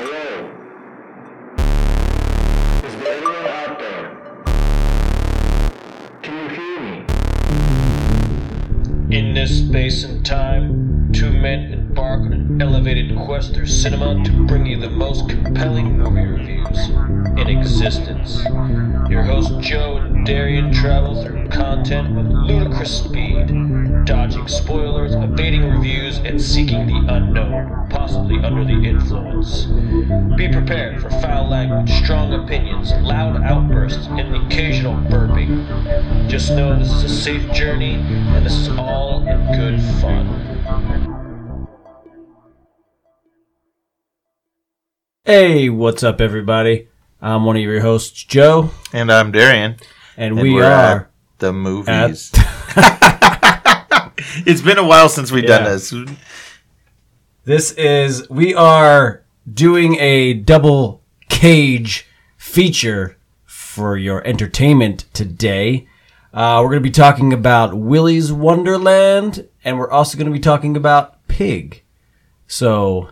Hello? Is there anyone out there? Can you hear me? In this space and time, two men embark on an elevated quest through cinema to bring you the most compelling movie reviews in existence. Your host Joe Darien travel through content with ludicrous speed, dodging spoilers, evading reviews, and seeking the unknown, possibly under the influence. Be prepared for foul language, strong opinions, loud outbursts, and the occasional burping. Just know this is a safe journey, and this is all in good fun. Hey, what's up, everybody? I'm one of your hosts, Joe, And I'm Darien. And, And we we're are at the at. movies. it's been a while since we've Yeah. done this. this is we are doing a double cage feature for your entertainment today. Uh, we're going to be talking about Willy's Wonderland, and we're also going to be talking about Pig. So,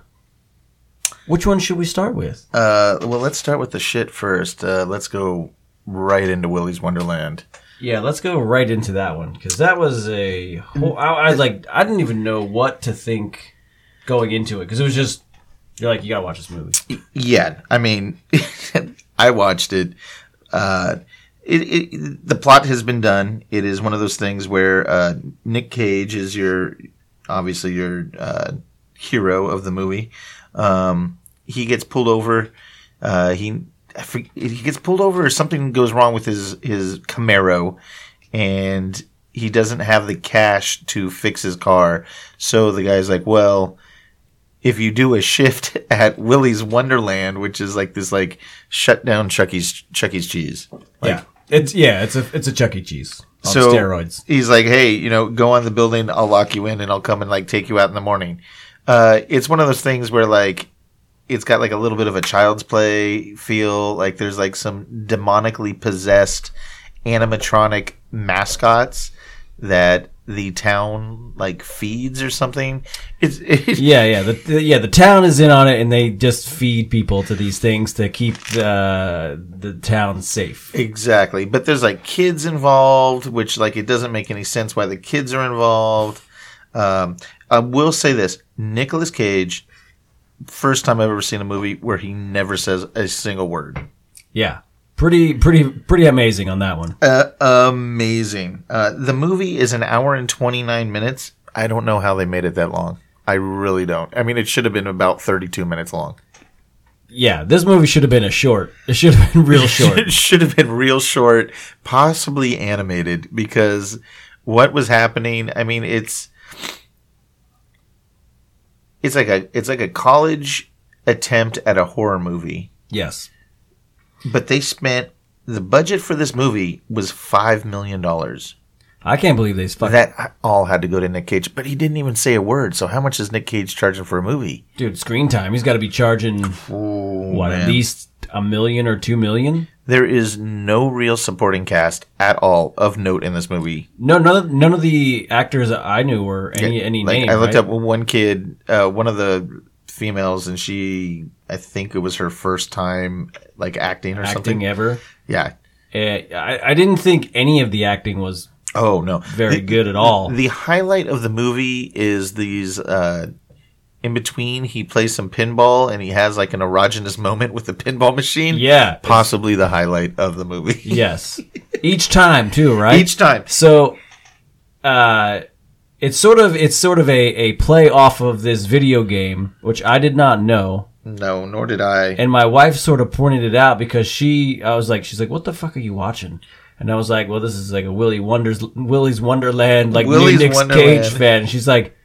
which one should we start with? Uh, well, let's start with the shit first. Uh, let's go right into Willy's Wonderland. Yeah, let's go right into that one because that was a whole. I, I like. I didn't even know what to think going into it because it was just you're like you gotta watch this movie. Yeah, I mean, I watched it. Uh, it, it. The plot has been done. It is one of those things where uh, Nick Cage is your, obviously your uh, hero of the movie. Um, he gets pulled over. Uh, he He gets pulled over or something goes wrong with his his Camaro, and he doesn't have the cash to fix his car. So the guy's like, well if you do a shift at Willy's Wonderland, which is like this like shut down Chuck E. Chuck E. Cheese. Like, yeah, it's yeah, it's a it's a Chuck E. Cheese on so steroids. He's like, hey, you know, go on the building. I'll lock you in, and I'll come and like take you out in the morning. Uh, it's one of those things where like it's got like a little bit of a child's play feel. Like there's like some demonically possessed animatronic mascots that the town like feeds or something. It's it, Yeah, yeah, the, the yeah the town is in on it, and they just feed people to these things to keep the the town safe. Exactly. But there's like kids involved, which like it doesn't make any sense why the kids are involved. Um, I will say this: Nicolas Cage, first time I've ever seen a movie where he never says a single word. Yeah, pretty pretty pretty amazing on that one. Uh, amazing. Uh, the movie is an hour and 29 minutes. I don't know how they made it that long. I really don't. I mean, it should have been about 32 minutes long. Yeah, this movie should have been a short. It should have been real short. it should have been real short, possibly animated, because what was happening? I mean, it's it's like a it's like a college attempt at a horror movie, yes. but they spent the budget for this movie was five million dollars. I can't believe they fucking That all had to go to Nick Cage, but he didn't even say a word. So how much is Nick Cage charging for a movie? dude screen time. He's got to be charging what at least a million or two million. There is no real supporting cast at all of note in this movie. No, none of none of the actors that I knew were any any like name. I looked right? up one kid, uh, one of the females, and she, I think it was her first time like acting or acting something. ever. Yeah. Eh, I, I didn't think any of the acting was Oh no, very The- good at all. The highlight of the movie is these. Uh, in between, he plays some pinball, and he has like an erogenous moment with the pinball machine. Yeah. possibly the highlight of the movie. yes, each time too, right? Each time. So, uh, it's sort of it's sort of a, a play off of this video game, which I did not know, No, nor did I. and my wife sort of pointed it out because she, I was like, she's like, "What the fuck are you watching?" And I was like, "Well, this is like a Willy Wonders, Willy's Wonderland, like Willy's Nick. Cage fan." And she's like,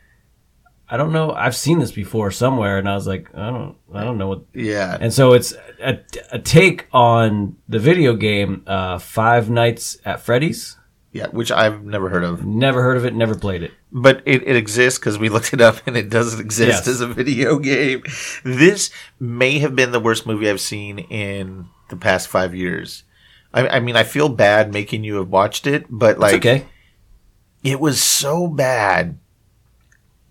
"I don't know, I've seen this before somewhere," and I was like, "I don't, I don't know what." yeah. And so it's a, a take on the video game, uh, Five Nights at Freddy's. yeah, which I've never heard of. Never heard of it, never played it. But it, it exists because we looked it up and it doesn't exist Yes. as a video game. This may have been the worst movie I've seen in the past five years. I, I mean, I feel bad making you have watched it, but like, okay. it was so bad.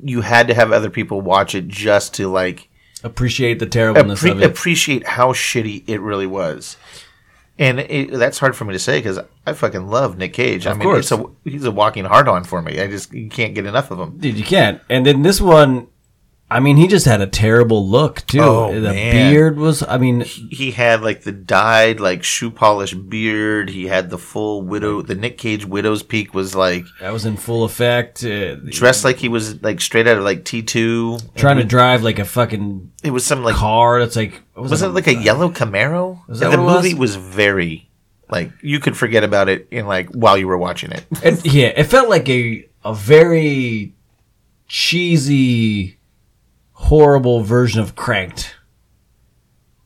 You had to have other people watch it just to like appreciate the terribleness appre- of it. appreciate how shitty it really was. And it, that's hard for me to say because I fucking love Nick Cage. I Of mean, course. it's a, he's a walking hard on for me. I just you can't get enough of him. Dude, you can't. And then this one, I mean, he just had a terrible look too. Oh, the man. beard was. I mean, He had like the dyed like shoe polish beard. He had the full widow. The Nick Cage widow's peak was like that was in full effect. Uh, dressed like he was like straight out of like T two. trying to drive like a fucking It was some like car that's like. what was it like a yellow Camaro? that the it was? movie was very like you could forget about it in like while you were watching it. It, yeah, it felt like a a very cheesy, horrible version of Cranked.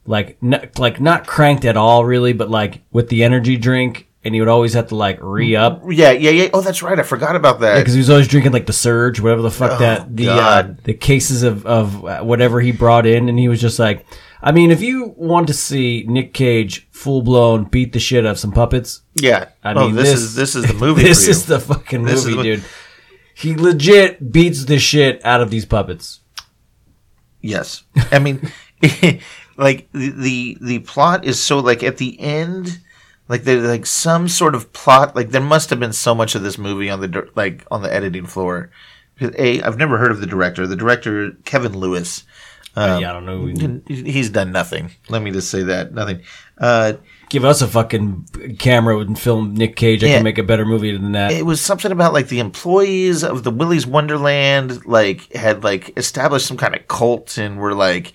Like, n- like not cranked at all, really, but like with the energy drink, and he would always have to like re up Yeah, yeah, yeah. Oh, that's right. I forgot about that. because he was always drinking like the Surge, whatever the fuck that the uh, Oh, God. the cases of of uh, whatever he brought in, and he was just like, I mean, if you want to see Nick Cage full blown beat the shit out of some puppets, yeah. I oh, mean, this, this- is this is the movie. this for you. is the fucking This is movie, the- dude. He legit beats the shit out of these puppets. Yes, I mean, like the, the plot is so like at the end, like there's like some sort of plot. Like there must have been so much of this movie on the like on the editing floor. A, I've never heard of the director. The director Kevin Lewis. Um, yeah, I don't know. He's done nothing. Let me just say that nothing. Uh, Give us a fucking camera and film Nick Cage. I Yeah. can make a better movie than that. it was something about like the employees of the Willy's Wonderland like had like established some kind of cult and were like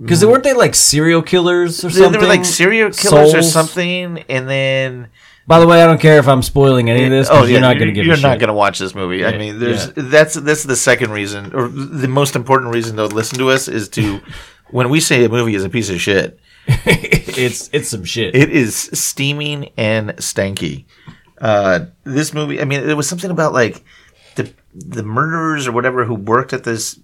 Because weren't they like serial killers or they, something? they were like serial killers or Souls? something and then By the way, I don't care if I'm spoiling any of this. Oh, 'cause you're not going to give you're a not shit. going to watch this movie. I mean, there's that's that's the second reason, or the most important reason to listen to us is to when we say a movie is a piece of shit, it's it's some shit. it is steaming and stanky. Uh, this movie, I mean, it was something about like the the murderers or whatever who worked at this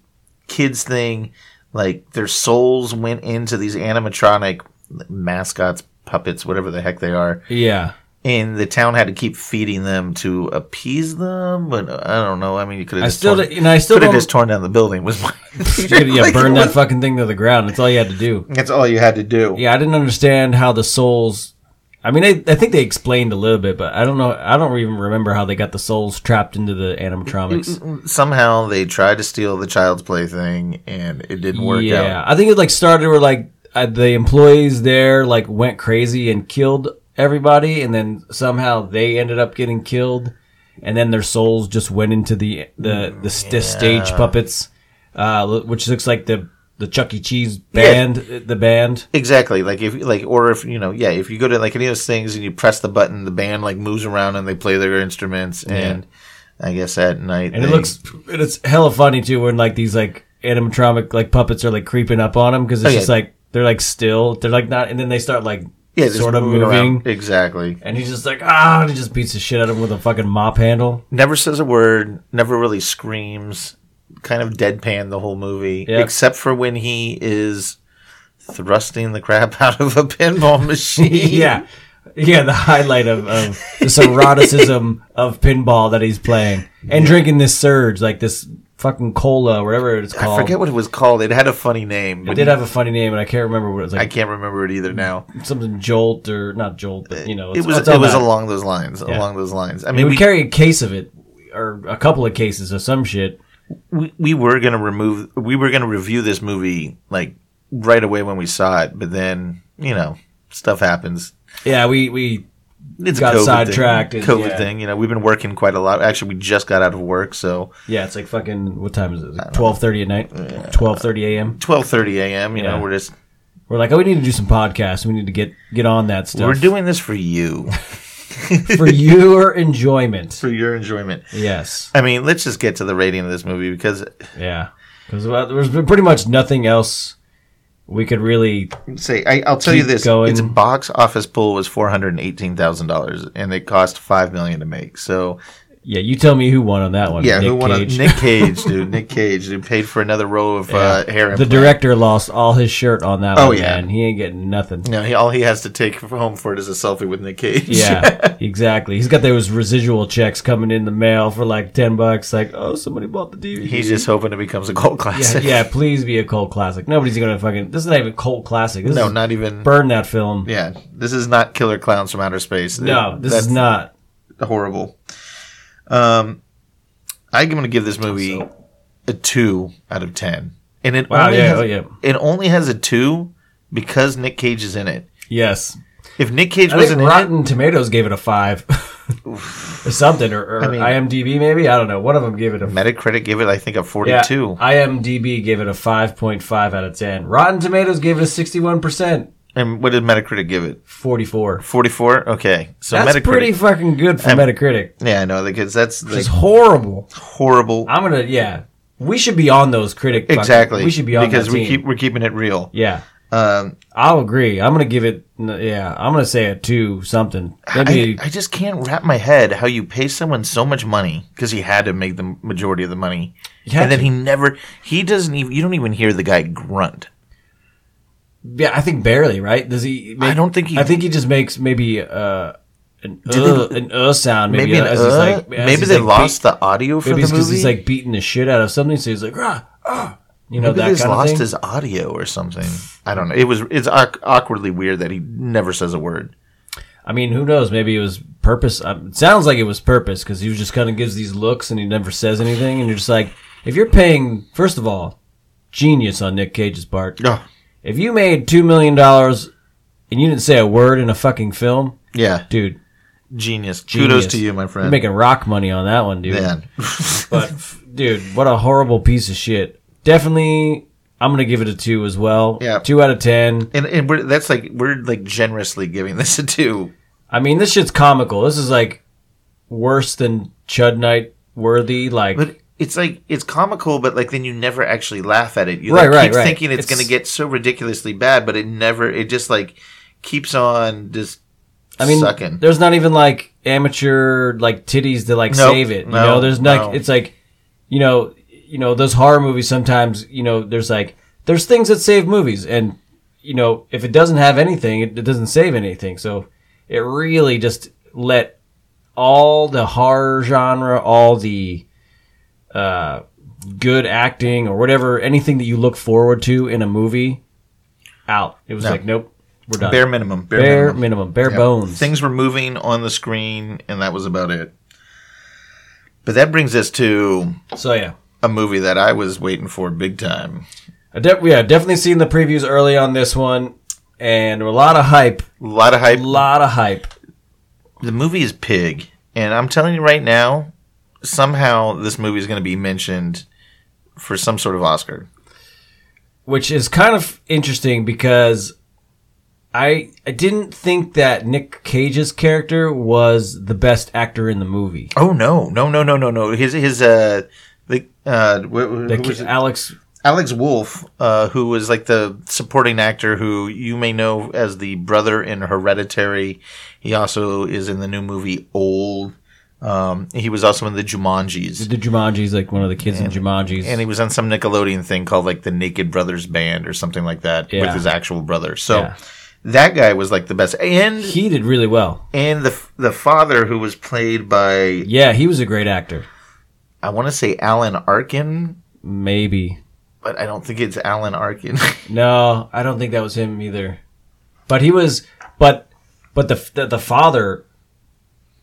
kids thing, like their souls went into these animatronic mascots, puppets, whatever the heck they are. yeah. And the town had to keep feeding them to appease them. But I don't know. I mean, you could have I still, torn, don't- you know, I still could have don't. just torn down the building. Was my yeah, Like, burn that fucking thing to the ground. That's all you had to do. That's all you had to do. Yeah, I didn't understand how the souls. I mean, I, I think they explained a little bit, but I don't know. I don't even remember how they got the souls trapped into the animatronics. Somehow they tried to steal the child's plaything, and it didn't work yeah, out. I think it like started where like uh, the employees there like went crazy and killed everybody, and then somehow they ended up getting killed, and then their souls just went into the the the, st- stage puppets, uh, which looks like the the Chuck E. Cheese band, uh, the band. Exactly. Like if like or if you know, yeah, if you go to like any of those things and you press the button, the band like moves around and they play their instruments, and I guess at night And they- it looks and it's hella funny too when like these like animatronic like puppets are like creeping up on them because it's Oh, yeah. just like they're like still they're like not and then they start like yeah, sort of moving around. exactly. and he's just like ah and he just beats the shit out of him with a fucking mop handle. never says a word, never really screams, kind of deadpan the whole movie, Yep. except for when he is thrusting the crap out of a pinball machine. yeah. Yeah, the highlight of, of this eroticism of pinball that he's playing. And drinking this surge, like this fucking cola, whatever it's called. I forget what it was called. It had a funny name. it did have a funny name, and I can't remember what it was I can't remember it either now. Something Jolt or not Jolt, but you know, It was it was along those lines. Along those lines. I I mean, mean, we we, carry a case of it, or a couple of cases of some shit. we we were gonna remove. We were gonna review this movie like right away when we saw it, but then you know stuff happens. Yeah, we we It's Got a COVID sidetracked Thing. COVID yeah. thing. You know, we've been working quite a lot. Actually, we just got out of work, so yeah, it's like fucking what time is it? Twelve thirty at night. Twelve thirty a.m. twelve thirty a.m. You Yeah. know, we're just We're like, oh, we need to do some podcasts. We need to get get on that stuff. we're doing this for you, for your enjoyment. for your enjoyment. Yes. I mean, let's just get to the rating of this movie because Yeah. Because there's been pretty much nothing else we could really. say I, I'll tell you this: going. its box office pull was four hundred and eighteen thousand dollars, and it cost five million to make. So Yeah, you tell me who won on that one. Yeah, Nick who won? Cage. Nick Cage, dude. Nick Cage, who paid for another row of uh, hair. the director lost all his shirt on that Oh, one, yeah. man. He ain't getting nothing. No, he, all he has to take home for it is a selfie with Nick Cage. Yeah, exactly. He's got those residual checks coming in the mail for like ten bucks. Like, oh, somebody bought the DVD. He's just hoping it becomes a cult yeah, classic. yeah. Please be a cult classic. Nobody's gonna fucking. This is not even cult classic. This No, is not even. burn that film. Yeah, this is not Killer Clowns from Outer Space. No, this That's is not. horrible. Um, I'm going to give this movie a two out of ten, and it Wow, only yeah, has, oh, yeah. it only has a two because Nick Cage is in it. Yes, If Nick Cage I wasn't in it, Rotten Tomatoes gave it a five or something, or, or I mean- IMDb maybe. I don't know. One of them gave it a Metacritic gave it, I think, a Yeah, 42. IMDb gave it a 5.5 out of 10. Rotten Tomatoes gave it a 61%, And what did Metacritic give it? 44. 44. Okay, so That's Metacritic. pretty fucking good for Um, Metacritic. yeah, I know because that's like horrible. horrible. I'm gonna, yeah. We should be on those critic. fucking- exactly. we should be on because we team. keep we're keeping it real. Yeah, Um, I'll agree. I'm gonna give it. Yeah, I'm gonna say a two something. Maybe I, I just can't wrap my head how you pay someone so much money because he had to make the majority of the money, and then to. he never he doesn't even you don't even hear the guy grunt. Yeah. I think barely. Right? Does he? Make, I don't think he- I think he just makes maybe uh an uh, they- an uh sound. Maybe, Maybe an, as uh, like, maybe they like lost the audio for Maybe the because movie. he's like beating the shit out of something, so he's like, ah, ah, you know maybe that kind lost his audio or something. I don't know. It was it's awkwardly weird that he never says a word. I mean, who knows? Maybe it was purpose. Um, it sounds like it was purpose because he just kind of gives these looks and he never says anything, and you're just like, if you're paying, first of all, genius on Nick Cage's part. Oh, If you made two million dollars and you didn't say a word in a fucking film, yeah, dude, genius. genius. Kudos to you, my You're friend. making rock money on that one, dude. Man, But dude, what a horrible piece of shit. Definitely, I'm gonna give it a two as well. Yeah. two out of ten. and and we're, that's like we're like generously giving this a two. I mean, this shit's comical. This is like worse than Chud Night worthy. Like, But it's like it's comical, but like then you never actually laugh at it. You Right, like, right, keep right. thinking it's, It's- going to get so ridiculously bad, but it never. It just like keeps on just. I mean, sucking. there's not even like amateur like titties to like Nope. save it. You No, know, there's like no. it's like, you know, you know those horror movies. Sometimes you know there's like there's things that save movies, and you know if it doesn't have anything, it, it doesn't save anything. So it really just let all the horror genre, all the uh, good acting or whatever, anything that you look forward to in a movie, out. It was No. like, nope, we're done. bare minimum. Bare, bare minimum. minimum, bare Yeah. bones. Things were moving on the screen, and that was about it. But that brings us to So yeah, a movie that I was waiting for big time. I de- yeah, definitely seen the previews early on this one, and a lot of hype, A lot of hype. a lot of hype. The movie is Pig, and I'm telling you right now, somehow this movie is going to be mentioned for some sort of Oscar. which is kind of interesting because I I didn't think that Nick Cage's character was the best actor in the movie. Oh no, no, no, no, no, no! His his uh the uh wh- wh- The who was it? Alex, Alex Wolff, uh, who was like the supporting actor who you may know as the brother in Hereditary. He also is in the new movie Old. Um, he was also in the Jumanjis, the Jumanji's like one of the kids in Jumanji's. and he was on some Nickelodeon thing called like the Naked Brothers Band or something like that Yeah. with his actual brother. So Yeah. that guy was like the best, and he did really well. and the the father who was played by Yeah, he was a great actor. I want to say Alan Arkin, Maybe but I don't think it's Alan Arkin. no, I don't think that was him either. But he was, but but the the, the father,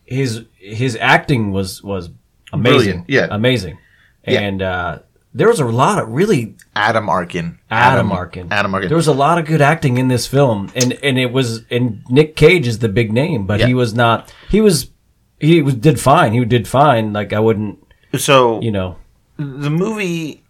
his his acting was was amazing. Brilliant, yeah. amazing. Yeah. And uh, there was a lot of really Adam Arkin. Adam Arkin. Adam Arkin. There was a lot of good acting in this film, and and it was and Nick Cage is the big name, but Yeah. he was not. He was he was did fine. He did fine. Like I wouldn't, so you know. the movie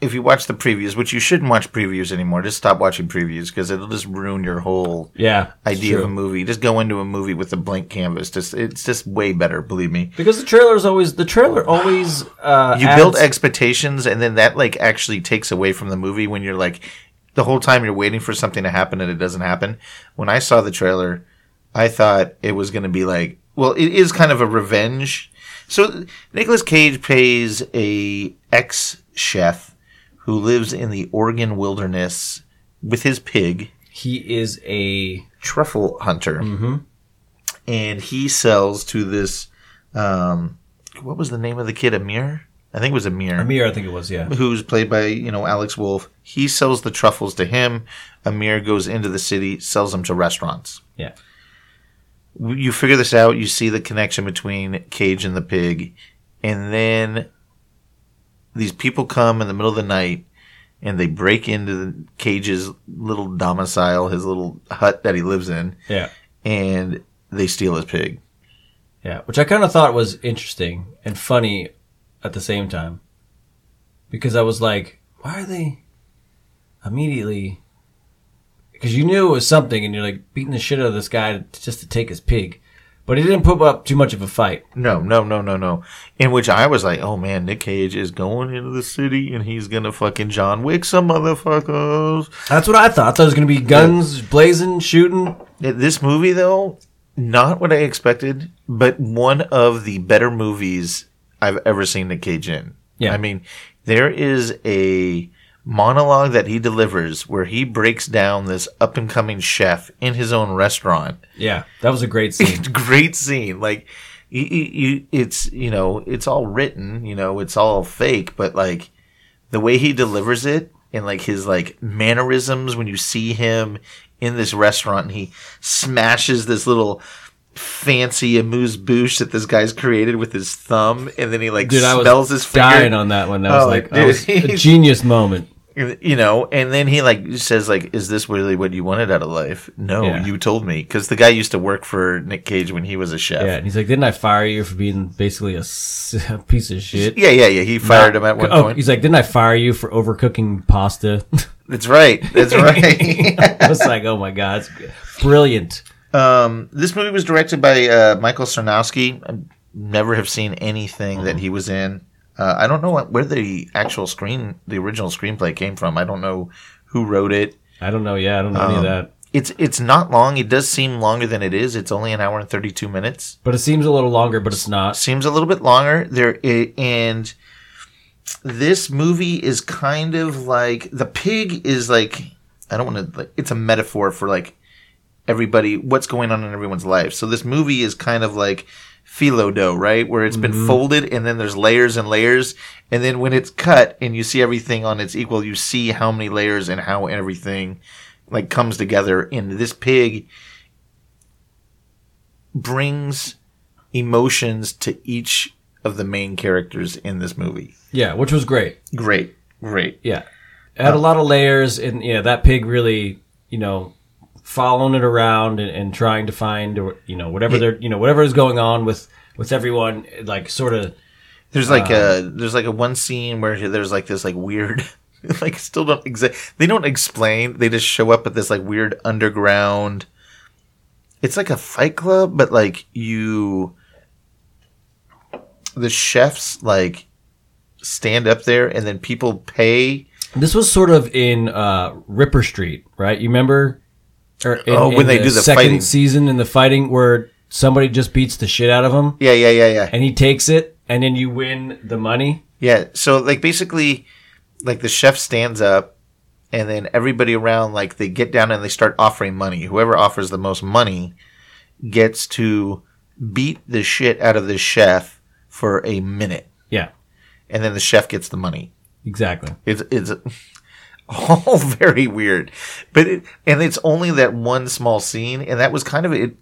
if you watch the previews which you shouldn't watch previews anymore just stop watching previews because it'll just ruin your whole Yeah, idea of a movie. Just go into a movie with a blank canvas. Just it's just way better believe me. Because the trailer's always the trailer always uh, you adds- build expectations and then that like actually takes away from the movie when you're like the whole time you're waiting for something to happen and it doesn't happen. When i saw the trailer i thought it was going to be like well, it is kind of a revenge. So Nicolas Cage plays a ex chef who lives in the Oregon wilderness with his pig, He is a truffle hunter, and he sells to this. Um, what was the name of the kid? Amir, I think it was Amir. Amir, I think it was. Yeah, who's played by you know Alex Wolff. He sells the truffles to him. Amir goes into the city, sells them to restaurants. yeah, You figure this out. You see the connection between Cage and the pig, and then these people come in the middle of the night and they break into the Cage's little domicile, his little hut that he lives in, yeah, and they steal his pig. yeah. Which I kind of thought was interesting and funny at the same time, because I was like, why are they immediately? Because you knew it was something, and you're like beating the shit out of this guy just to take his pig, but he didn't put up too much of a fight. No, no, no, no, no. In which I was like, oh man, Nick Cage is going into the city and he's gonna fucking John Wick some motherfuckers. That's what I thought. I thought it was gonna be guns blazing, shooting. This movie, though, not what I expected, but one of the better movies I've ever seen Nick Cage in. Yeah. I mean, there is a monologue that he delivers where he breaks down this up and coming chef in his own restaurant. Yeah, that was a great scene. Great scene. Like, you, you, it's, you know, it's all written, you know, it's all fake, but like the way he delivers it and like his like mannerisms when you see him in this restaurant and he smashes this little fancy amuse bouche that this guy's created with his thumb and then he like Dude, I was his finger dying on that one. That was Oh, like that dude, was a genius moment. You know and then he like says like is this really what you wanted out of life no Yeah. you told me because the guy used to work for nick cage when he was a chef Yeah, and he's like, "Didn't I fire you for being basically a, piece of shit?" yeah yeah yeah he fired him at one oh, point he's like, "Didn't I fire you for overcooking pasta?" that's right that's right I was like, "Oh my god, it's brilliant!" Um, this movie was directed by uh, Michael Sarnoski. I never have seen anything that he was in. Uh, I don't know what, where the actual screen, the original screenplay came from. I don't know who wrote it. I don't know. Yeah, I don't know any of Um, that, It's it's not long. It does seem longer than it is. It's only an hour and thirty two minutes. but it seems a little longer, but it's not. Seems a little bit longer there, i and this movie is kind of like the pig is like I don't want to. Like, it's a metaphor for like everybody what's going on in everyone's life. So this movie is kind of like phyllo dough, right? Where it's been mm-hmm. folded and then there's layers and layers, and then when it's cut and you see everything on its equal, you see how many layers and how everything like comes together. And this pig brings emotions to each of the main characters in this movie. Yeah, which was great. Great, great. Yeah, it had a uh, lot of layers, and yeah, that pig really, you know, following it around and, and trying to find, you know, whatever they're, you know, whatever is going on with with everyone, like sort of. There's like a there's like a one scene where there's like this like weird like still don't exa- they don't explain they just show up at this like weird underground it's like a fight club but like you the chefs like stand up there and then people pay This was sort of in uh, Ripper Street, right? You remember? Or oh, in, Oh, when in they do the second fighting. season in the fighting where somebody just beats the shit out of him yeah yeah yeah yeah and he takes it, and then you win the money. Yeah, so like basically, like the chef stands up, and then everybody around like they get down and they start offering money. Whoever offers the most money gets to beat the shit out of the chef for a minute, Yeah, and then the chef gets the money. exactly. It's it's all very weird, but it, and it's only that one small scene, and that was kind of it.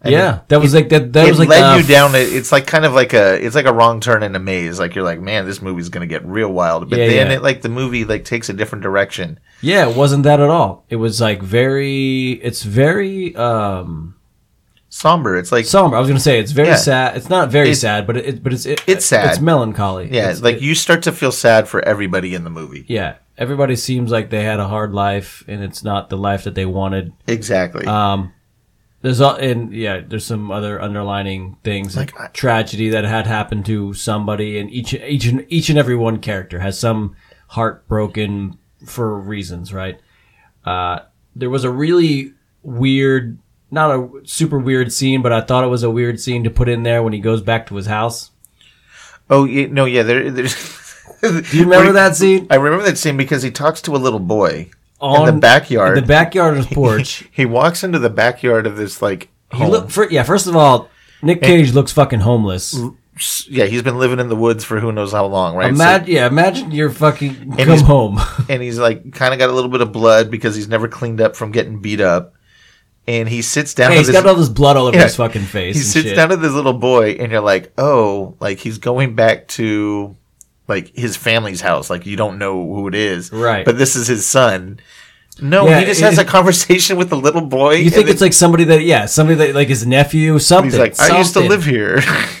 I yeah, mean, that was like that. That it was like led the you down. A, it's like kind of like a. It's like a wrong turn in a maze. Like you're like, man, this movie's gonna get real wild. But Yeah, then yeah. it like the movie like takes a different direction. Yeah, it wasn't that at all. It was like very. It's very um Somber. It's like somber. I was gonna say it's very Yeah. sad. It's not very It's- sad, but it, it but it's it, It's sad. It's melancholy. yeah, It's- like it- you start to feel sad for everybody in the movie. yeah. Everybody seems like they had a hard life, and it's not the life that they wanted. Exactly. Um, there's all and yeah, there's some other underlining things like, Like, I- tragedy that had happened to somebody, and each each and each and every one character has some heartbroken for reasons, right? Uh, there was a really weird not a super weird scene, but I thought it was a weird scene to put in there when he goes back to his house. Oh yeah, no, yeah. There, there's. Do you remember that scene? I remember that scene because he talks to a little boy On in the backyard. In the backyard of his porch. he walks into the backyard of this like he home. look for yeah. First of all, Nick Cage looks fucking homeless. yeah, he's been living in the woods for who knows how long, right? So- yeah, imagine you're fucking come he's- home. and he's like kind of got a little bit of blood because he's never cleaned up from getting beat up. And he sits down. hey, with he's this, got all this blood all over Yeah. his fucking face. he and sits shit. down to this little boy, and you're like, oh, like he's going back to like his family's house. Like you don't know who it is, Right. But this is his son. No, Yeah, he just it- has a conversation with the little boy. You think it's like somebody that yeah, somebody that like his nephew, something. he's like, I used to live here.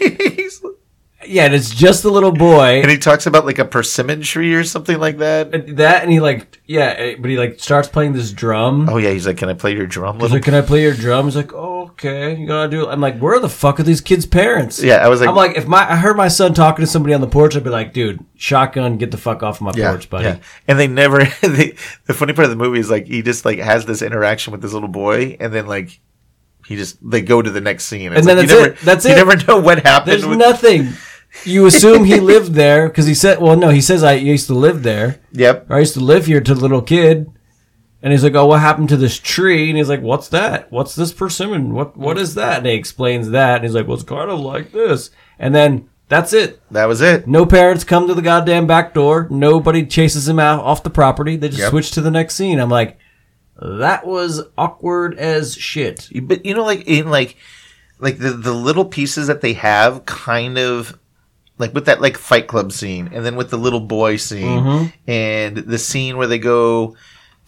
Yeah, and it's just a little boy. and he talks about like a persimmon tree or something like that. and that and he like yeah, eh, but he like starts playing this drum. Oh yeah, he's like, can I play your drum, He's like, "Can I play your drum?" He's like, oh, "Okay, you gotta do." it." I'm like, "Where the fuck are these kids' parents?" Yeah, I was like, I'm like, if my I heard my son talking to somebody on the porch, I'd be like, "Dude, shotgun, get the fuck off of my porch, buddy." And they never. They, the funny part of the movie is like he just like has this interaction with this little boy, and then like he just they go to the next scene, It's And then like, that's you never, it. That's you it. never know what happened. There's with, nothing. You assume he lived there because he said, "Well, no, he says I used to live there." Yep. or I used to live here to the little kid. And he's like, "Oh, what happened to this tree?" And he's like, "What's that? What's this persimmon? What what is that?" And he explains that. And he's like, "Well, it's kind of like this." And then that's it. That was it. No parents come to the goddamn back door. Nobody chases him out off the property. They just Yep. switch to the next scene. I'm like, that was awkward as shit. But you know, like in like like the the little pieces that they have, kind of like with that like Fight Club scene, and then with the little boy scene, Mm-hmm. and the scene where they go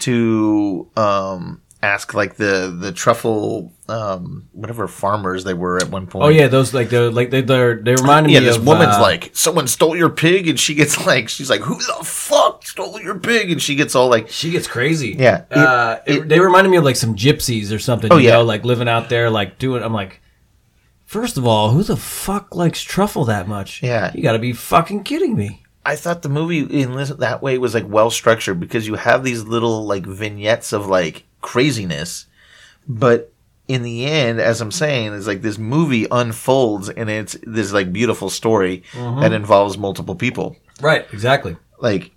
to um ask like the the truffle um whatever farmers they were at one point. Oh yeah, those like they're like they they're they reminded Yeah, me Yeah, this of woman's uh, like, someone stole your pig, and she gets like, she's like, who the fuck stole your pig? And she gets all like, She gets crazy. Yeah, it- uh, it- it- they reminded me of like some gypsies or something. Oh, you yeah. know, like living out there, like doing. I'm like, first of all, who the fuck likes truffle that much? Yeah. you got to be fucking kidding me. I thought the movie in that way was like well structured because you have these little like vignettes of like craziness, but in the end, as I'm saying, it's like this movie unfolds and it's this like beautiful story mm-hmm. that involves multiple people. Right, exactly. Like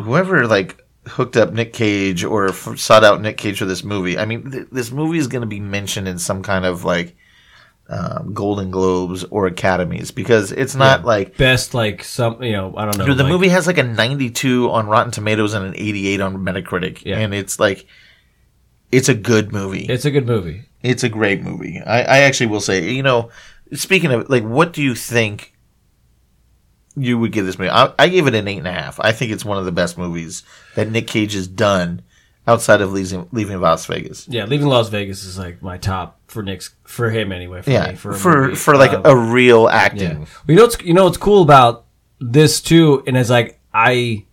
whoever like hooked up Nick Cage or f- sought out Nick Cage for this movie. I mean, th- this movie is going to be mentioned in some kind of like um, Golden Globes or Academies because it's not like Best like some, you know, I don't know. Dude, the like- movie has like a 92 on Rotten Tomatoes and an 88 on Metacritic. Yeah. And it's like, it's a good movie. It's a good movie. It's a great movie. I, I actually will say, you know, speaking of, like, what do you think you would give this movie? I, I gave it an eight and a half. I think it's one of the best movies that Nick Cage has done outside of leaving, leaving Las Vegas. Yeah, leaving Las Vegas is like my top for Nick's for him anyway. For Yeah. me, For, a for, like Um, a real acting. Yeah. Well, you know what's you know what's cool about this too, and it's like I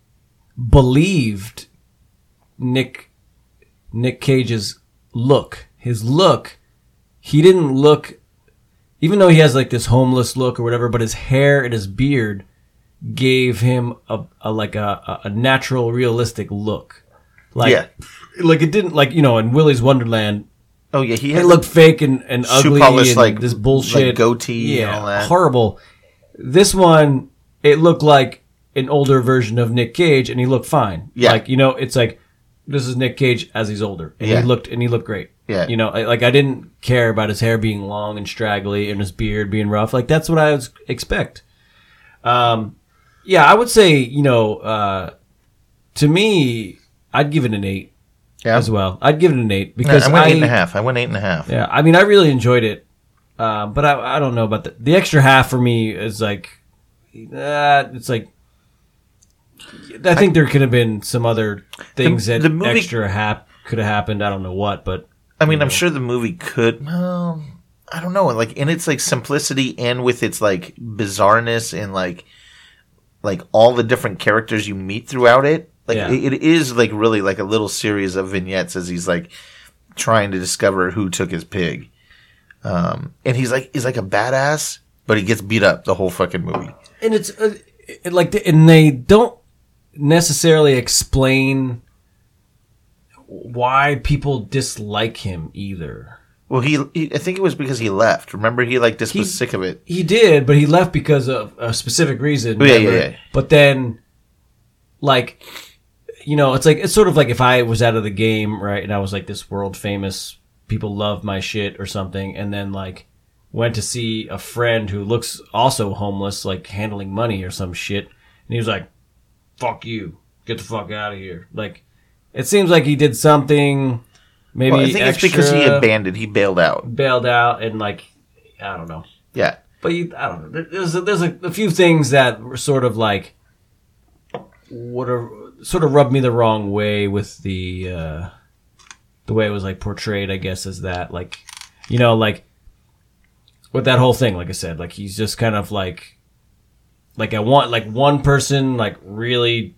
believed Nick Nick Cage's look. His look, he didn't look even though he has like this homeless look or whatever, but his hair and his beard gave him a, a like a, a natural realistic look. Like Yeah. like it didn't like, you know, in Willy's Wonderland Oh, yeah. He it looked fake and, and ugly polish, and like- this bullshit like goatee and yeah, all that. horrible. This one, it looked like an older version of Nick Cage, and he looked fine. Yeah. like you know, it's like this is Nick Cage as he's older, and Yeah. he looked and he looked great. Yeah. you know, I, like I didn't care about his hair being long and straggly and his beard being rough. Like that's what I was expect. Um, yeah, I would say you know, uh, to me, I'd give it an eight Yeah. as well. I'd give it an eight because I went eight and a half. I went eight and a half. yeah, I mean, I really enjoyed it, um, but I, I don't know about the the extra half for me is like, uh, it's like, I think there could have been some other things The- that the movie- extra hap could have happened. I don't know what, but I mean, I'm sure the movie could. Well, I don't know. Like in its like simplicity and with its like bizarreness and like like all the different characters you meet throughout it. Like Yeah. it, it is like really like a little series of vignettes as he's like trying to discover who took his pig. Um, and he's like he's like a badass, but he gets beat up the whole fucking movie. and it's uh, it, like, and they don't necessarily explain why people dislike him either. Well, he, he I think it was because he left. Remember, he like just was sick of it. He did, but he left because of a specific reason. Oh, yeah, yeah, yeah. But then, like, you know, it's like it's sort of like if I was out of the game, right, and I was like this world famous, people love my shit or something, and then like went to see a friend who looks also homeless, like handling money or some shit, and he was like, "Fuck you, get the fuck out of here." Like, it seems like he did something. Maybe Well, I think it's because he abandoned. He bailed out. bailed out and like I don't know. Yeah. But you, I don't know. There's a, there's a, a few things that were sort of like would have sort of rubbed me the wrong way with the uh, the way it was like portrayed. I guess as that like you know like with that whole thing. Like I said, like he's just kind of like like I want like one person like really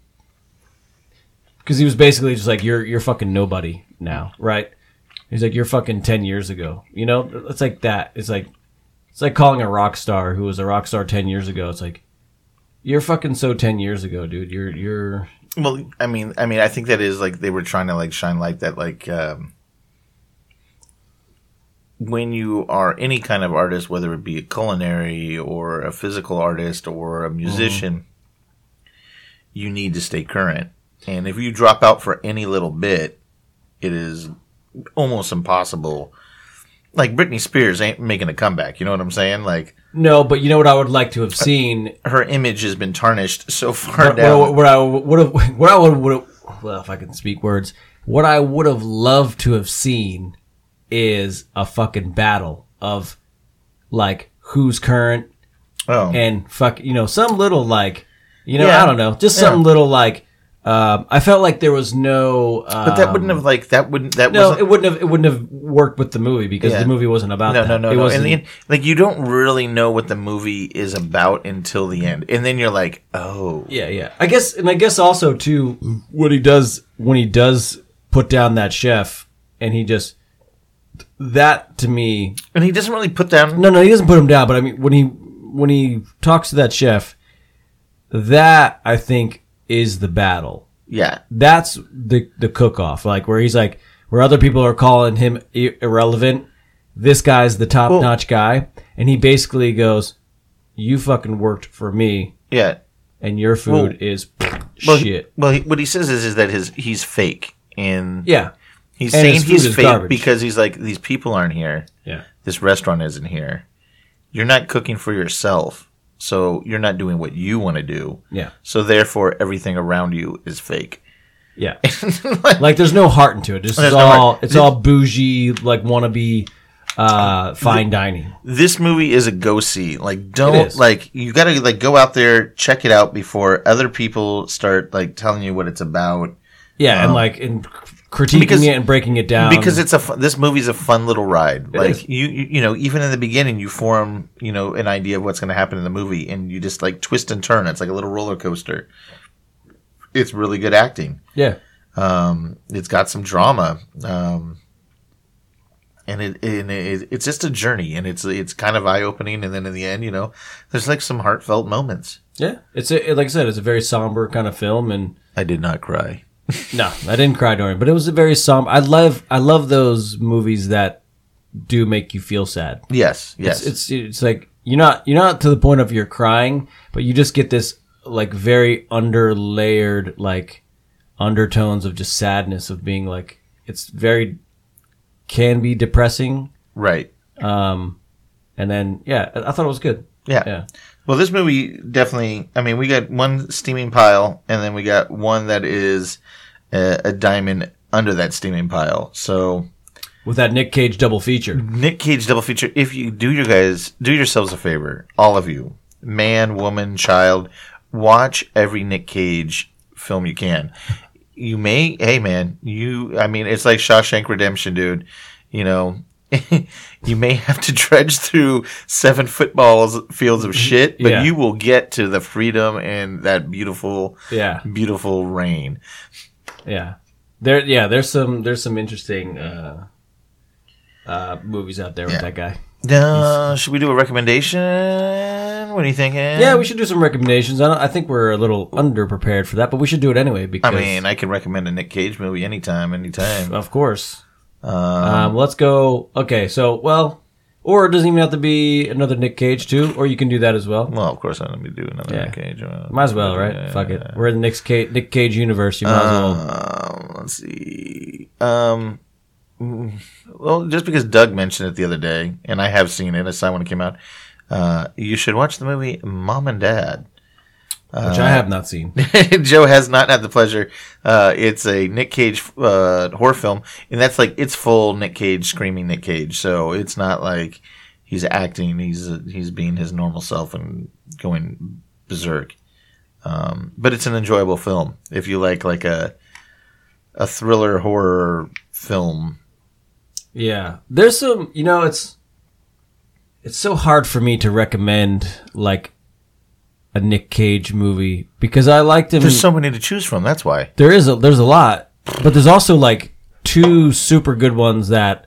because he was basically just like you're you're fucking nobody now, right? He's like you're fucking ten years ago. You know, it's like that. It's like it's like calling a rock star who was a rock star ten years ago. It's like you're fucking so ten years ago, dude. You're you're Well, I mean, I mean, I think that is like they were trying to like shine light that like um, when you are any kind of artist, whether it be a culinary or a physical artist or a musician, you need to stay current. And if you drop out for any little bit, it is almost impossible. Like Britney Spears ain't making a comeback. You know what I'm saying? Like no. But you know what I would like to have seen. her image has been tarnished so far What, down. what, I would have. What I would would have. Well, if I can speak words, what I would have loved to have seen is a fucking battle of like who's current oh, and fuck you know some little like you know Yeah. I don't know just Yeah. some little like um, I felt like there was no um, but that wouldn't have like that wouldn't that no it wouldn't have it wouldn't have worked with the movie because Yeah. the movie wasn't about No, that. no, no, it no. wasn't, And like you don't really know what the movie is about until the end, and then you're like, oh, yeah yeah I guess and I guess also too what he does when he does put down that chef and he just that to me and he doesn't really put down. No, no, he doesn't put him down. But I mean, when he when he talks to that chef, that I think is the battle. Yeah, That's the the cook off. Like where he's like, where other people are calling him i- irrelevant. This guy's the top notch guy, and he basically goes, "You fucking worked for me, yeah. and your food is Well, he- shit." well, he, what he says is, is that his he's fake, and yeah, he's and saying his food he's is fake garbage. because he's like these people aren't here. yeah, This restaurant isn't here. You're not cooking for yourself, so you're not doing what you want to do. yeah, So therefore, everything around you is fake. yeah. like there's no heart into it. This is no all heart. it's all bougie, like wannabe, uh, fine dining. this movie is a go see. Like don't like you got to like go out there check it out before other people start like telling you what it's about Yeah, and like in critiquing Because- it and breaking it down because it's a fu- this movie's a fun little ride. like is. you, you you know even in the beginning you form you know an idea of what's going to happen in the movie and you just like twist and turn. It's like a little roller coaster. It's really good acting. yeah, Um, it's got some drama. Um, and it, and it it's just a journey and it's it's kind of eye opening and then in the end you know there's like some heartfelt moments. yeah. It's a, like I said, it's a very somber kind of film, and I did not cry. No, I didn't cry during, it, but it was a very somber. I love I love those movies that do make you feel sad. Yes, yes. It's it's like you're not you're not to the point of you're crying, but you just get this like very underlayered like undertones of just sadness of being like it's very can be depressing. right. Um, and then yeah, I thought it was good. Yeah. Yeah. Well, this movie definitely. I mean, we got one steaming pile, and then we got one that is a, a diamond under that steaming pile. So with that Nick Cage double feature. Nick Cage double feature. If you do your guys do yourselves a favor, all of you, man, woman, child, watch every Nick Cage film you can. You may, hey man, you. I mean, it's like Shawshank Redemption, dude. You know. you may have to dredge through seven footballs fields of shit, but Yeah. you will get to the freedom and that beautiful, Yeah, beautiful rain. yeah. There, yeah. There's some there's some interesting uh, uh, movies out there with that guy. Uh, should we do a recommendation? What are you thinking? Yeah, we should do some recommendations. I, don't, I think we're a little underprepared for that, but we should do it anyway Because I mean, I can recommend a Nick Cage movie anytime, anytime. of course, Um, let's go. Okay, so well, or it doesn't even have to be another Nick Cage too, or you can do that as well. Well, of course, I'm gonna be doing another Yeah. Nick Cage. uh, Might as well, right? yeah, Fuck yeah, it. We're in the Nick Cage, Nick Cage universe. You might as well. Um, let's see. Um, mm, well, just because Doug mentioned it the other day, and I have seen it, I saw it when it came out. Uh, you should watch the movie Mom and Dad. Which I have not seen. Joe has not had the pleasure. Uh, it's a Nick Cage uh, horror film, and that's like it's full Nick Cage screaming Nick Cage. So it's not like he's acting; he's he's being his normal self and going berserk. Um, but it's an enjoyable film if you like like a a thriller horror film. Yeah, there's some. You know, it's it's so hard for me to recommend like a Nick Cage movie because I liked him. There's so many to choose from. That's why. there is a there's a lot, but there's also like two super good ones that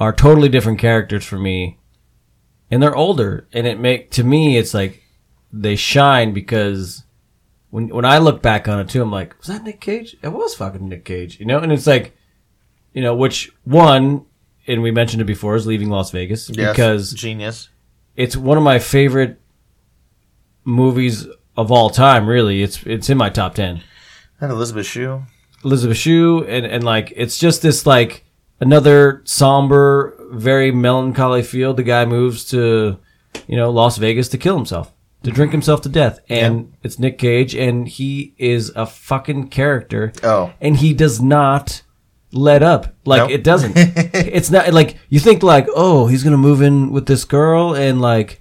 are totally different characters for me, and they're older, and it make to me it's like they shine because when when I look back on it too, I'm like, was that Nick Cage? It was fucking Nick Cage, you know, and it's like, you know, which one, and we mentioned it before, is Leaving Las Vegas Yes, because genius. it's one of my favorite movies of all time. Really, it's it's in my top ten. And Elizabeth Shue. Elizabeth Shue, and and like it's just this like another somber, very melancholy feel. The guy moves to, you know, Las Vegas to kill himself, to drink himself to death, and it's Nick Cage, and he is a fucking character. Oh. and he does not let up. Like Nope. it doesn't. it's not like you think like, oh, he's gonna move in with this girl and like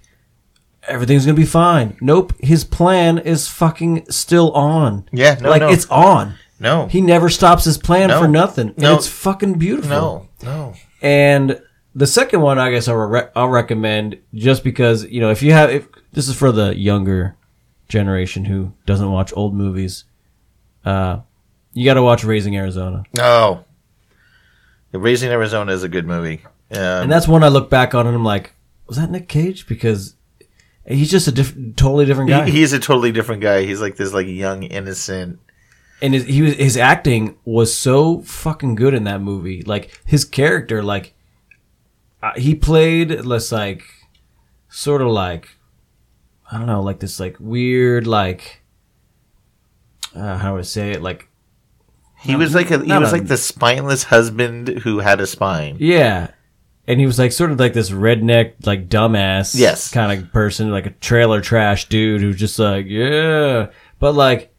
everything's gonna be fine. Nope, his plan is fucking still on. Yeah, no, like no. it's on. No, He never stops his plan No. for nothing. And No. it's fucking beautiful. no, no. And the second one, I guess I'll, re- I'll recommend just because, you know, if you have, if this is for the younger generation who doesn't watch old movies, uh, you got to watch Raising Arizona. No. Raising Arizona is a good movie. Um, And that's one I look back on and I'm like, was that Nick Cage? Because he's just a diff- totally different guy. he, he's a totally different guy. He's like this like young innocent. and his, he was, his acting was so fucking good in that movie. Like his character, like uh, he played less like sort of like I don't know, like this like weird like uh, how would I say it? Like He was like a he was a- like the spineless husband who had a spine. yeah, and he was like sort of like this redneck like dumbass Yes. kind of person, like a trailer trash dude who's just like yeah, but like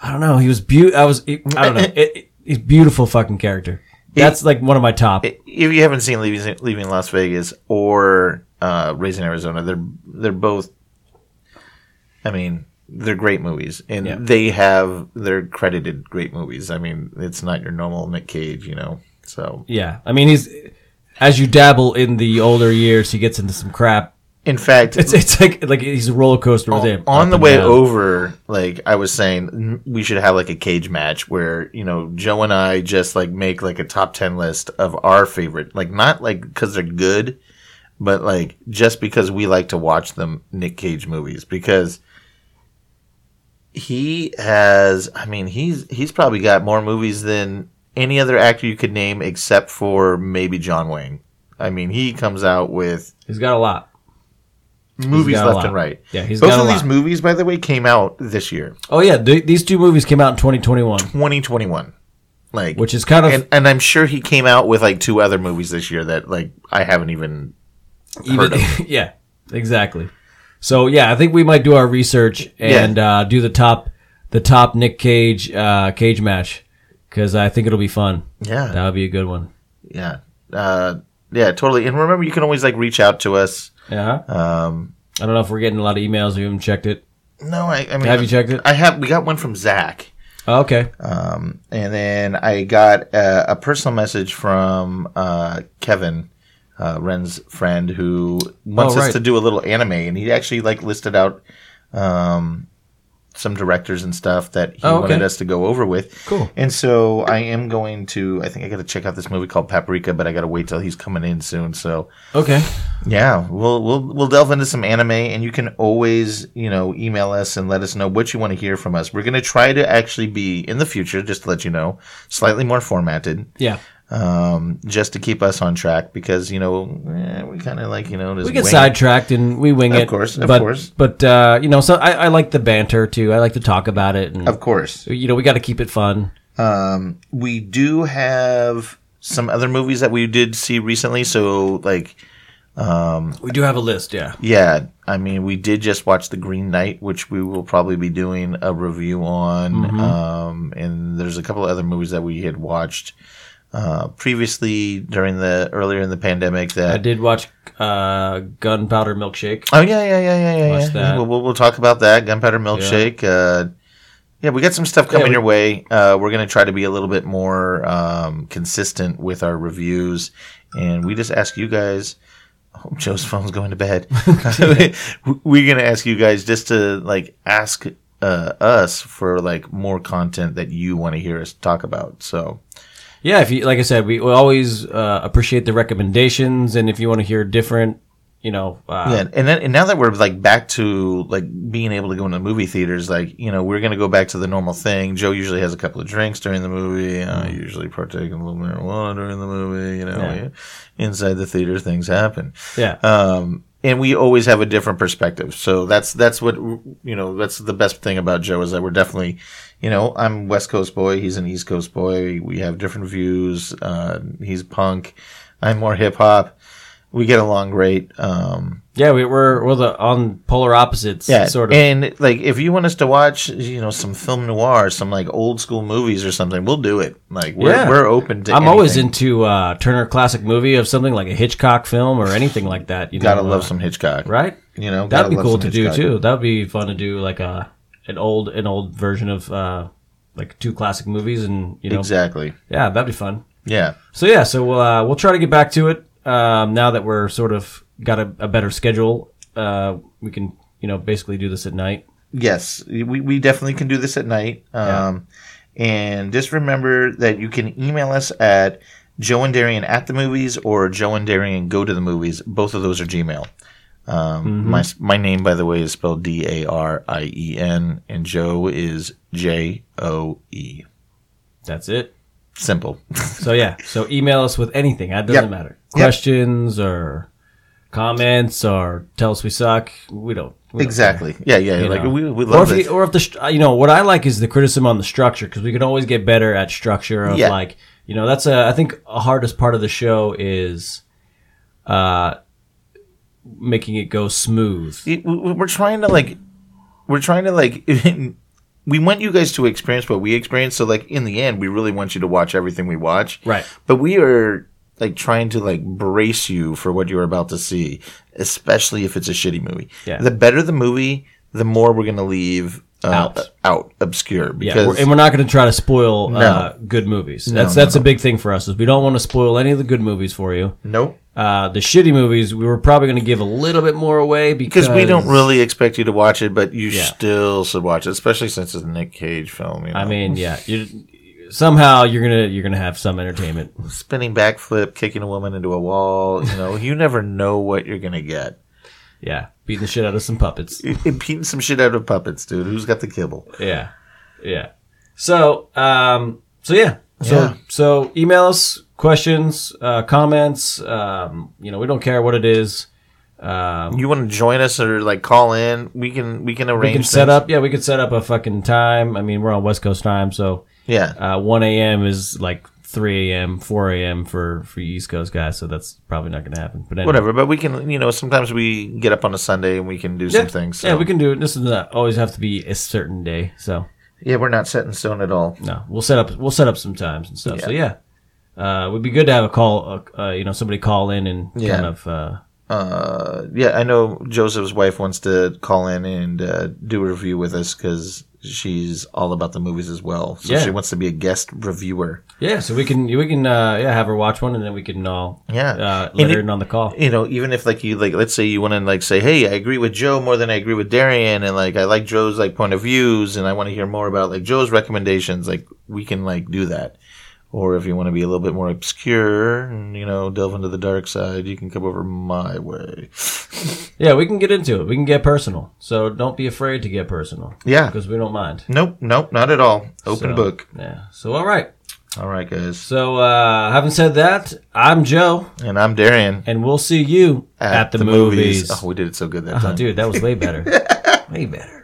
I don't know, he was beautiful. I was I don't know, it, it, he's beautiful fucking character. That's like one of my top. If you haven't seen Leaving, Leaving Las Vegas or uh, Raising Arizona, they're they're both. I mean, they're great movies, and Yeah. they have they're credited great movies. I mean, it's not your normal Nick Cage, you know. So, Yeah, I mean he's as you dabble in the older years, he gets into some crap. in fact, It's it's like like he's a roller coaster with oh, him. on the way down. over, like I was saying, we should have like a cage match where you know Joe and I just like make like a top ten list of our favorite, like not like because they're good, but like just because we like to watch them Nick Cage movies because he has. I mean, he's he's probably got more movies than any other actor you could name except for maybe John Wayne. I mean, he comes out with He's got a lot. movies left lot. and right. Yeah, he's Both got a of these movies, by the way, came out this year, Oh yeah, th- these two movies came out in 2021, 2021. Like, which is kind of and, and I'm sure he came out with like two other movies this year that like I haven't even. even heard yeah, exactly. So yeah, I think we might do our research and uh, do the top the top Nick Cage uh, cage match because I think it'll be fun. Yeah, That would be a good one. yeah, uh, yeah, totally. And remember, you can always like reach out to us. Yeah. Um, I don't know if we're getting a lot of emails. We haven't checked it. no, I, I mean, Have you checked it? I have. We got one from Zach. Oh, okay. Um, and then I got uh, a personal message from uh, Kevin, uh, Ren's friend, who wants Oh, us to do a little anime, and he actually like listed out um, some directors and stuff that he Oh, okay. wanted us to go over with. Cool. And so I am going to. I think I got to check out this movie called Paprika, but I got to wait till he's coming in soon. So Okay. yeah, we'll we'll we'll delve into some anime, and you can always you know email us and let us know what you want to hear from us. We're gonna try to actually be in the future, just to let you know, slightly more formatted. Yeah. Um, just to keep us on track because you know eh, we kind of like you know we get wing it. sidetracked and we wing Of it. course, of but, course. But uh, you know, so I, I like the banter too. I like to talk about it, and Of course, you know, we got to keep it fun. um, we do have some other movies that we did see recently. So like, um, We do have a list, yeah. yeah, I mean, we did just watch The Green Knight, which we will probably be doing a review on. Mm-hmm. Um, and there's a couple of other movies that we had watched uh, previously during the earlier in the pandemic that I did watch uh, Gunpowder Milkshake. Oh yeah, yeah, yeah, yeah, yeah. Watch yeah. We'll, we'll, we'll talk about that. Gunpowder Milkshake. Yeah. Uh, yeah, we got some stuff coming we- your way. Uh, we're gonna try to be a little bit more um, consistent with our reviews, and we just ask you guys. Oh, Joe's phone's going to bed. we're gonna ask you guys just to like ask uh, us for like more content that you want to hear us talk about. So Yeah, if you like I said, we, we always uh, appreciate the recommendations, and if you want to hear different, you know, uh, Yeah, and then and now that we're like back to like being able to go into movie theaters, like you know we're gonna go back to the normal thing. Joe usually has a couple of drinks during the movie. I usually partake in a little marijuana during the movie. You know, yeah. inside the theater things happen. yeah, Um, and we always have a different perspective. So that's that's what you know. That's the best thing about Joe is that we're definitely, you know, I'm West Coast boy. He's an East Coast boy. We have different views. Uh, he's punk. I'm more hip hop. We get along great. Um, yeah. We, we're we're the on polar opposites, yeah, sort of. And like, if you want us to watch, you know, some film noir, some like old school movies or something, we'll do it. Like, we're Yeah. we're open to. I'm always into uh, Turner Classic Movie of something like a Hitchcock film or anything like that. You Gotta know, love uh, some Hitchcock, right? You know, That'd be cool to do too. That'd be fun to do like a an old an old version of uh, like two classic movies, and you know, Exactly. yeah, that'd be fun. Yeah. So yeah, so we'll uh, we'll try to get back to it um, now that we're sort of got a, a better schedule. Uh, we can you know basically do this at night. Yes, we, we definitely can do this at night. Um, And just remember that you can email us at Joe and Darien at the movies or Joe and Darien go to the movies. Both of those are Gmail. Um, My my name, by the way, is spelled D A R I E N, and Joe is J O E. That's it. Simple. So yeah, so email us with anything. It doesn't Yep. matter. Yep. Questions or comments or tell us we suck. We don't. we don't exactly. Yeah, yeah. You Like know. we, we or love if, it. you, or if the you know what I like is the criticism on the structure because we can always get better at structure of Yeah. like you know that's a I think a hardest part of the show is uh making it go smooth. we're trying to like we're trying to like we want you guys to experience what we experience so like in the end we really want you to watch everything we watch Right. but we are like trying to like brace you for what you're about to see especially if it's a shitty movie Yeah. the better the movie the more we're going to leave uh, Out. out obscure Yeah, because we're, and we're not going to try to spoil uh, good movies. That's no, that's a big thing for us. Is we don't want to spoil any of the good movies for you. nope Uh, the shitty movies, we were probably going to give a little bit more away because because we don't really expect you to watch it but you Yeah. still should watch it especially since it's a Nick Cage film you know? I mean, yeah, you somehow you're gonna you're gonna have some entertainment. spinning backflip, kicking a woman into a wall. You know, you never know what you're gonna get. Yeah, beating the shit out of some puppets. Beating some shit out of puppets, dude. Who's got the kibble? Yeah, yeah. So, um, so yeah, so Yeah. so email us questions, uh, comments. Um, you know, we don't care what it is. Um, You want to join us or like call in? We can we can arrange. we can set things. up. Yeah, we can set up a fucking time. I mean, we're on West Coast time, so Yeah, uh, 1 a.m. is like 3 a.m., 4 a.m. for for East Coast guys. So that's probably not going to happen. But anyway. whatever. But we can. You know, sometimes we get up on a Sunday and we can do some things. So. Yeah, we can do it. This does not always have to be a certain day. So Yeah, we're not set in stone at all. no, we'll set up we'll set up some times and stuff. So yeah, uh, it would be good to have a call. Uh, uh, you know, somebody call in and Yeah. kind of. Uh, yeah, I know Joseph's wife wants to call in and uh, do a review with us because she's all about the movies as well. So Yeah. she wants to be a guest reviewer. yeah, so we can we can uh, yeah have her watch one and then we can all Yeah. uh, And let it- her in on the call. you know, even if like you like, let's say you want to like say, hey, I agree with Joe more than I agree with Darien, and like I like Joe's like point of views, and I want to hear more about like Joe's recommendations. Like we can like do that. Or if you want to be a little bit more obscure and you know delve into the dark side, you can come over my way. Yeah, we can get into it. We can get personal. So don't be afraid to get personal Yeah. because we don't mind. Nope, nope, not at all. Open So, book. Yeah. So all right. All right, guys. So, uh, having said that, I'm Joe, And I'm Darien and we'll see you at, the, movies. Oh, we did it so good that Oh, time. dude, that was way better. way better.